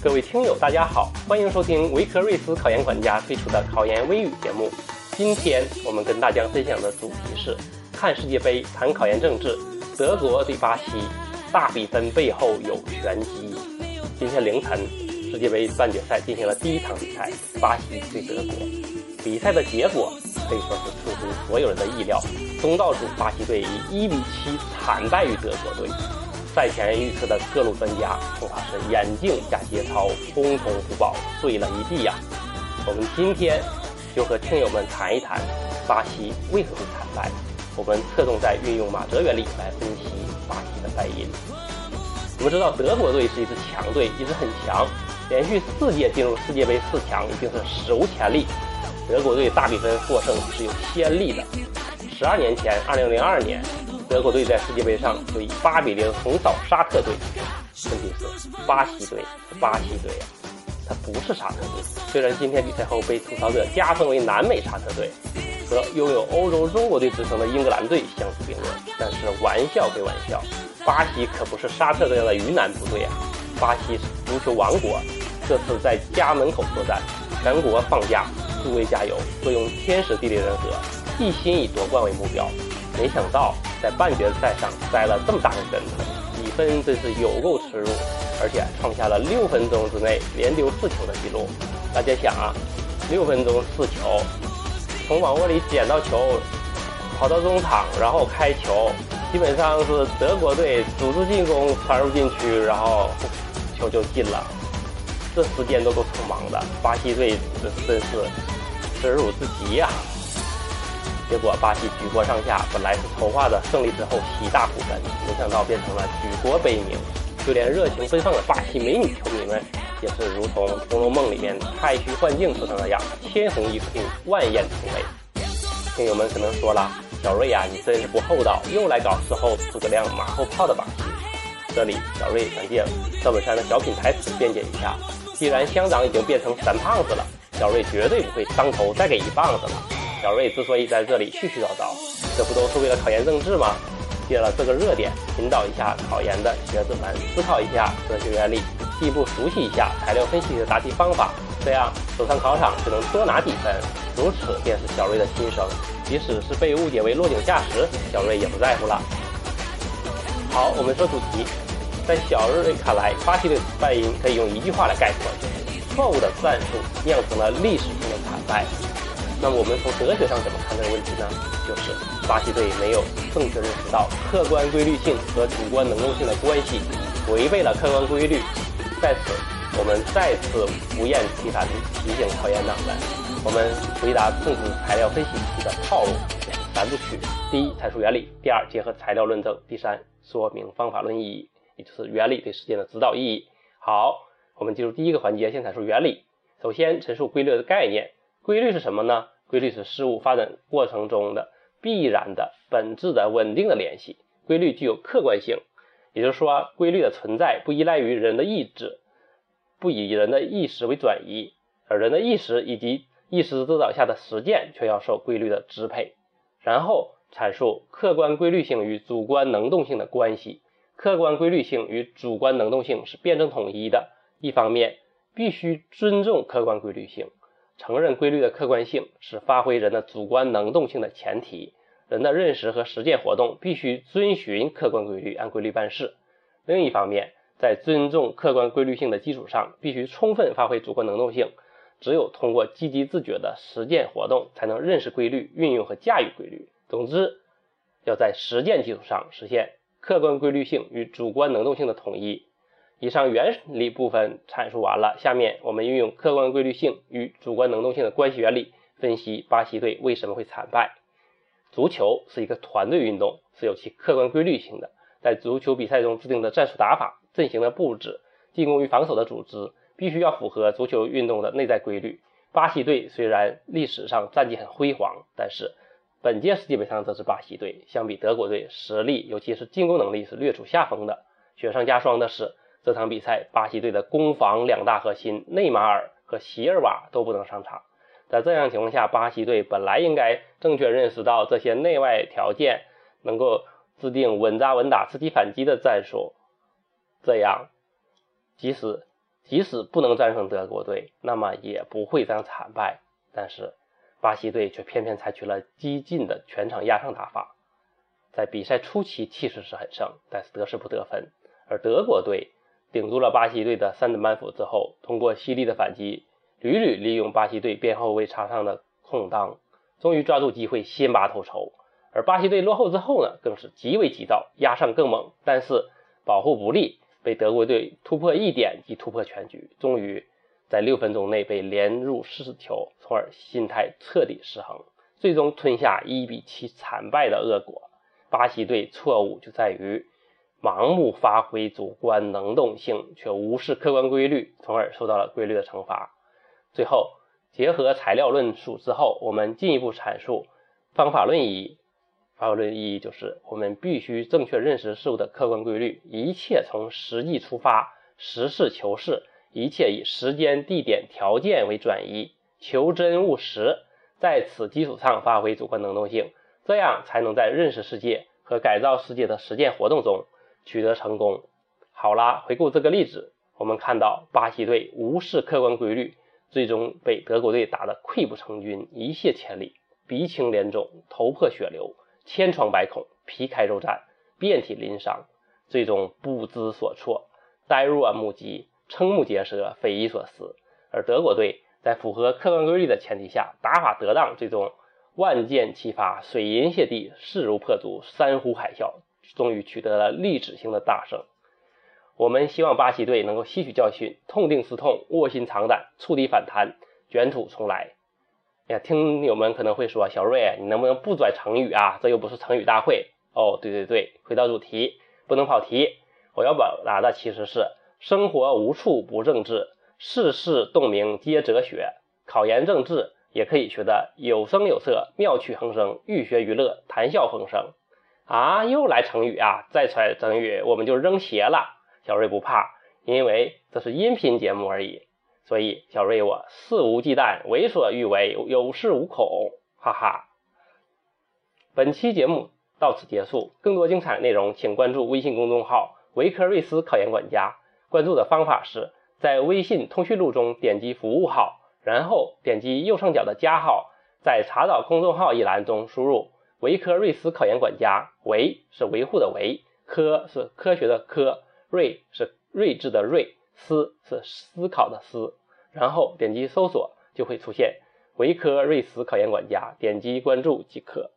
各位听友，大家好，欢迎收听维克瑞斯考研管家推出的考研微语节目。今天我们跟大家分享的主题是看世界杯，谈考研政治。德国对巴西，大比分背后有玄机。今天凌晨，世界杯半决赛进行了第一场比赛，巴西对德国。比赛的结果可以说是出乎所有人的意料，东道主巴西队以一比七惨败于德国队。赛前预测的各路专家恐怕是眼镜加节操，通通不保，碎了一地呀。我们今天就和听友们谈一谈巴西为何会惨败。我们侧重在运用马哲原理来分析巴西的败因。我们知道德国队是一支强队，一直很强，连续四届进入世界杯四强已经是史无前例。德国队大比分获胜是有先例的。十二年前，二零零二年。德国队在世界杯上就以八比零横扫沙特队。问题是，巴西队巴西队啊，它不是沙特队。虽然今天比赛后被吐槽者加封为南美沙特队，和拥有欧洲中国队之称的英格兰队相提并论，但是玩笑归玩笑，巴西可不是沙特这样的鱼腩部队啊。巴西足球王国，这次在家门口作战，全国放假，诸位加油，各用天时地利人和，一心以夺冠为目标。没想到。在半决赛上栽了这么大的跟头，比分真是有够耻辱，而且创下了六分钟之内连丢四球的记录。大家想啊，六分钟四球，从网窝里捡到球，跑到中场，然后开球，基本上是德国队组织进攻传入禁区，然后球就进了。这时间都够匆忙的，巴西队真是耻辱至极呀！结果巴西举国上下本来是筹划的胜利之后喜大普奔，没想到变成了举国悲鸣。就连热情奔放的巴西美女球迷们，也是如同《红楼梦》里面太虚幻境说的那样，千红一哭，万艳同泪。听友们可能说了，小瑞呀，你真是不厚道，又来搞事后诸葛亮马后炮的把戏。这里小瑞想借赵本山的小品台词辩解一下：既然乡长已经变成三胖子了，小瑞绝对不会当头再给一棒子了。小瑞之所以在这里絮絮叨叨，这不都是为了考研政治吗？借了这个热点，引导一下考研的学子们思考一下哲学原理，进一步熟悉一下材料分析的答题方法，这样走上考场就能多拿几分。如此便是小瑞的心声。即使是被误解为落井下石，小瑞也不在乎了。好，我们说主题，在小瑞看来，巴西队败因可以用一句话来概括：错误的战术酿成了历史性的惨败。那么我们从哲学上怎么看这个问题呢？就是巴西队没有正确认识到客观规律性和主观能动性的关系，违背了客观规律。在此，我们再次不厌其烦提醒考研党们：我们回答政治材料分析题的套路三部曲：第一，阐述原理；第二，结合材料论证；第三，说明方法论意义，也就是原理对实践的指导意义。好，我们进入第一个环节，先阐述原理。首先，陈述规律的概念。规律是什么呢？规律是事物发展过程中的必然的、本质的、稳定的联系。规律具有客观性，也就是说，规律的存在不依赖于人的意志，不以人的意识为转移，而人的意识以及意识指导下的实践却要受规律的支配。然后阐述客观规律性与主观能动性的关系。客观规律性与主观能动性是辩证统一的。一方面，必须尊重客观规律性。承认规律的客观性是发挥人的主观能动性的前提，人的认识和实践活动必须遵循客观规律，按规律办事。另一方面，在尊重客观规律性的基础上，必须充分发挥主观能动性。只有通过积极自觉的实践活动，才能认识规律、运用和驾驭规律。总之，要在实践基础上实现客观规律性与主观能动性的统一。以上原理部分阐述完了，下面我们运用客观规律性与主观能动性的关系原理，分析巴西队为什么会惨败。足球是一个团队运动，是有其客观规律性的。在足球比赛中制定的战术打法、阵型的布置、进攻与防守的组织，必须要符合足球运动的内在规律。巴西队虽然历史上战绩很辉煌，但是本届世界杯上这支巴西队相比德国队实力，尤其是进攻能力是略处下风的。雪上加霜的是。这场比赛，巴西队的攻防两大核心内马尔和席尔瓦都不能上场。在这样情况下，巴西队本来应该正确认识到这些内外条件，能够制定稳扎稳打、刺激反击的战术。这样，即使即使不能战胜德国队，那么也不会这样惨败。但是巴西队却偏偏采取了激进的全场压上打法，在比赛初期气势是很盛，但是得势不得分。而德国队顶住了巴西队的三等半斧之后，通过犀利的反击，屡屡利用巴西队边后卫插上的空当，终于抓住机会先拔头筹。而巴西队落后之后呢，更是极为急躁，压上更猛，但是保护不利，被德国队突破一点即突破全局，终于在六分钟内被连入四球，从而心态彻底失衡，最终吞下一比七惨败的恶果。巴西队错误就在于。盲目发挥主观能动性，却无视客观规律，从而受到了规律的惩罚。最后，结合材料论述之后，我们进一步阐述方法论意义。方法论意义就是，我们必须正确认识事物的客观规律，一切从实际出发，实事求是，一切以时间、地点、条件为转移，求真务实，在此基础上发挥主观能动性，这样才能在认识世界和改造世界的实践活动中。取得成功。好啦，回顾这个例子，我们看到巴西队无视客观规律，最终被德国队打得溃不成军，一泻千里，鼻青脸肿，头破血流，千疮百孔，皮开肉绽，遍体鳞伤，最终不知所措，呆若木鸡，瞠目结舌，匪夷所思。而德国队在符合客观规律的前提下，打法得当，最终万箭齐发，水银泻地，势如破竹，山呼海啸。终于取得了历史性的大胜。我们希望巴西队能够吸取教训，痛定思痛，卧薪尝胆，触底反弹，卷土重来。呀，听友们可能会说，小瑞，你能不能不转成语啊？这又不是成语大会。哦，对对对，回到主题，不能跑题。我要表达的其实是：生活无处不政治，世事洞明皆哲学。考研政治也可以学得有声有色，妙趣横生，寓学娱乐，谈笑风生。啊，又来成语啊！再来成语，我们就扔鞋了。小瑞不怕，因为这是音频节目而已，所以小瑞我肆无忌惮，为所欲为，有恃无恐，哈哈。本期节目到此结束，更多精彩内容请关注微信公众号“维克瑞斯考研管家”。关注的方法是在微信通讯录中点击服务号，然后点击右上角的加号，在查找公众号一栏中输入。维科瑞斯考研管家，维是维护的维，科是科学的科，睿是睿智的睿，思是思考的思。然后点击搜索，就会出现维科瑞斯考研管家，点击关注即可。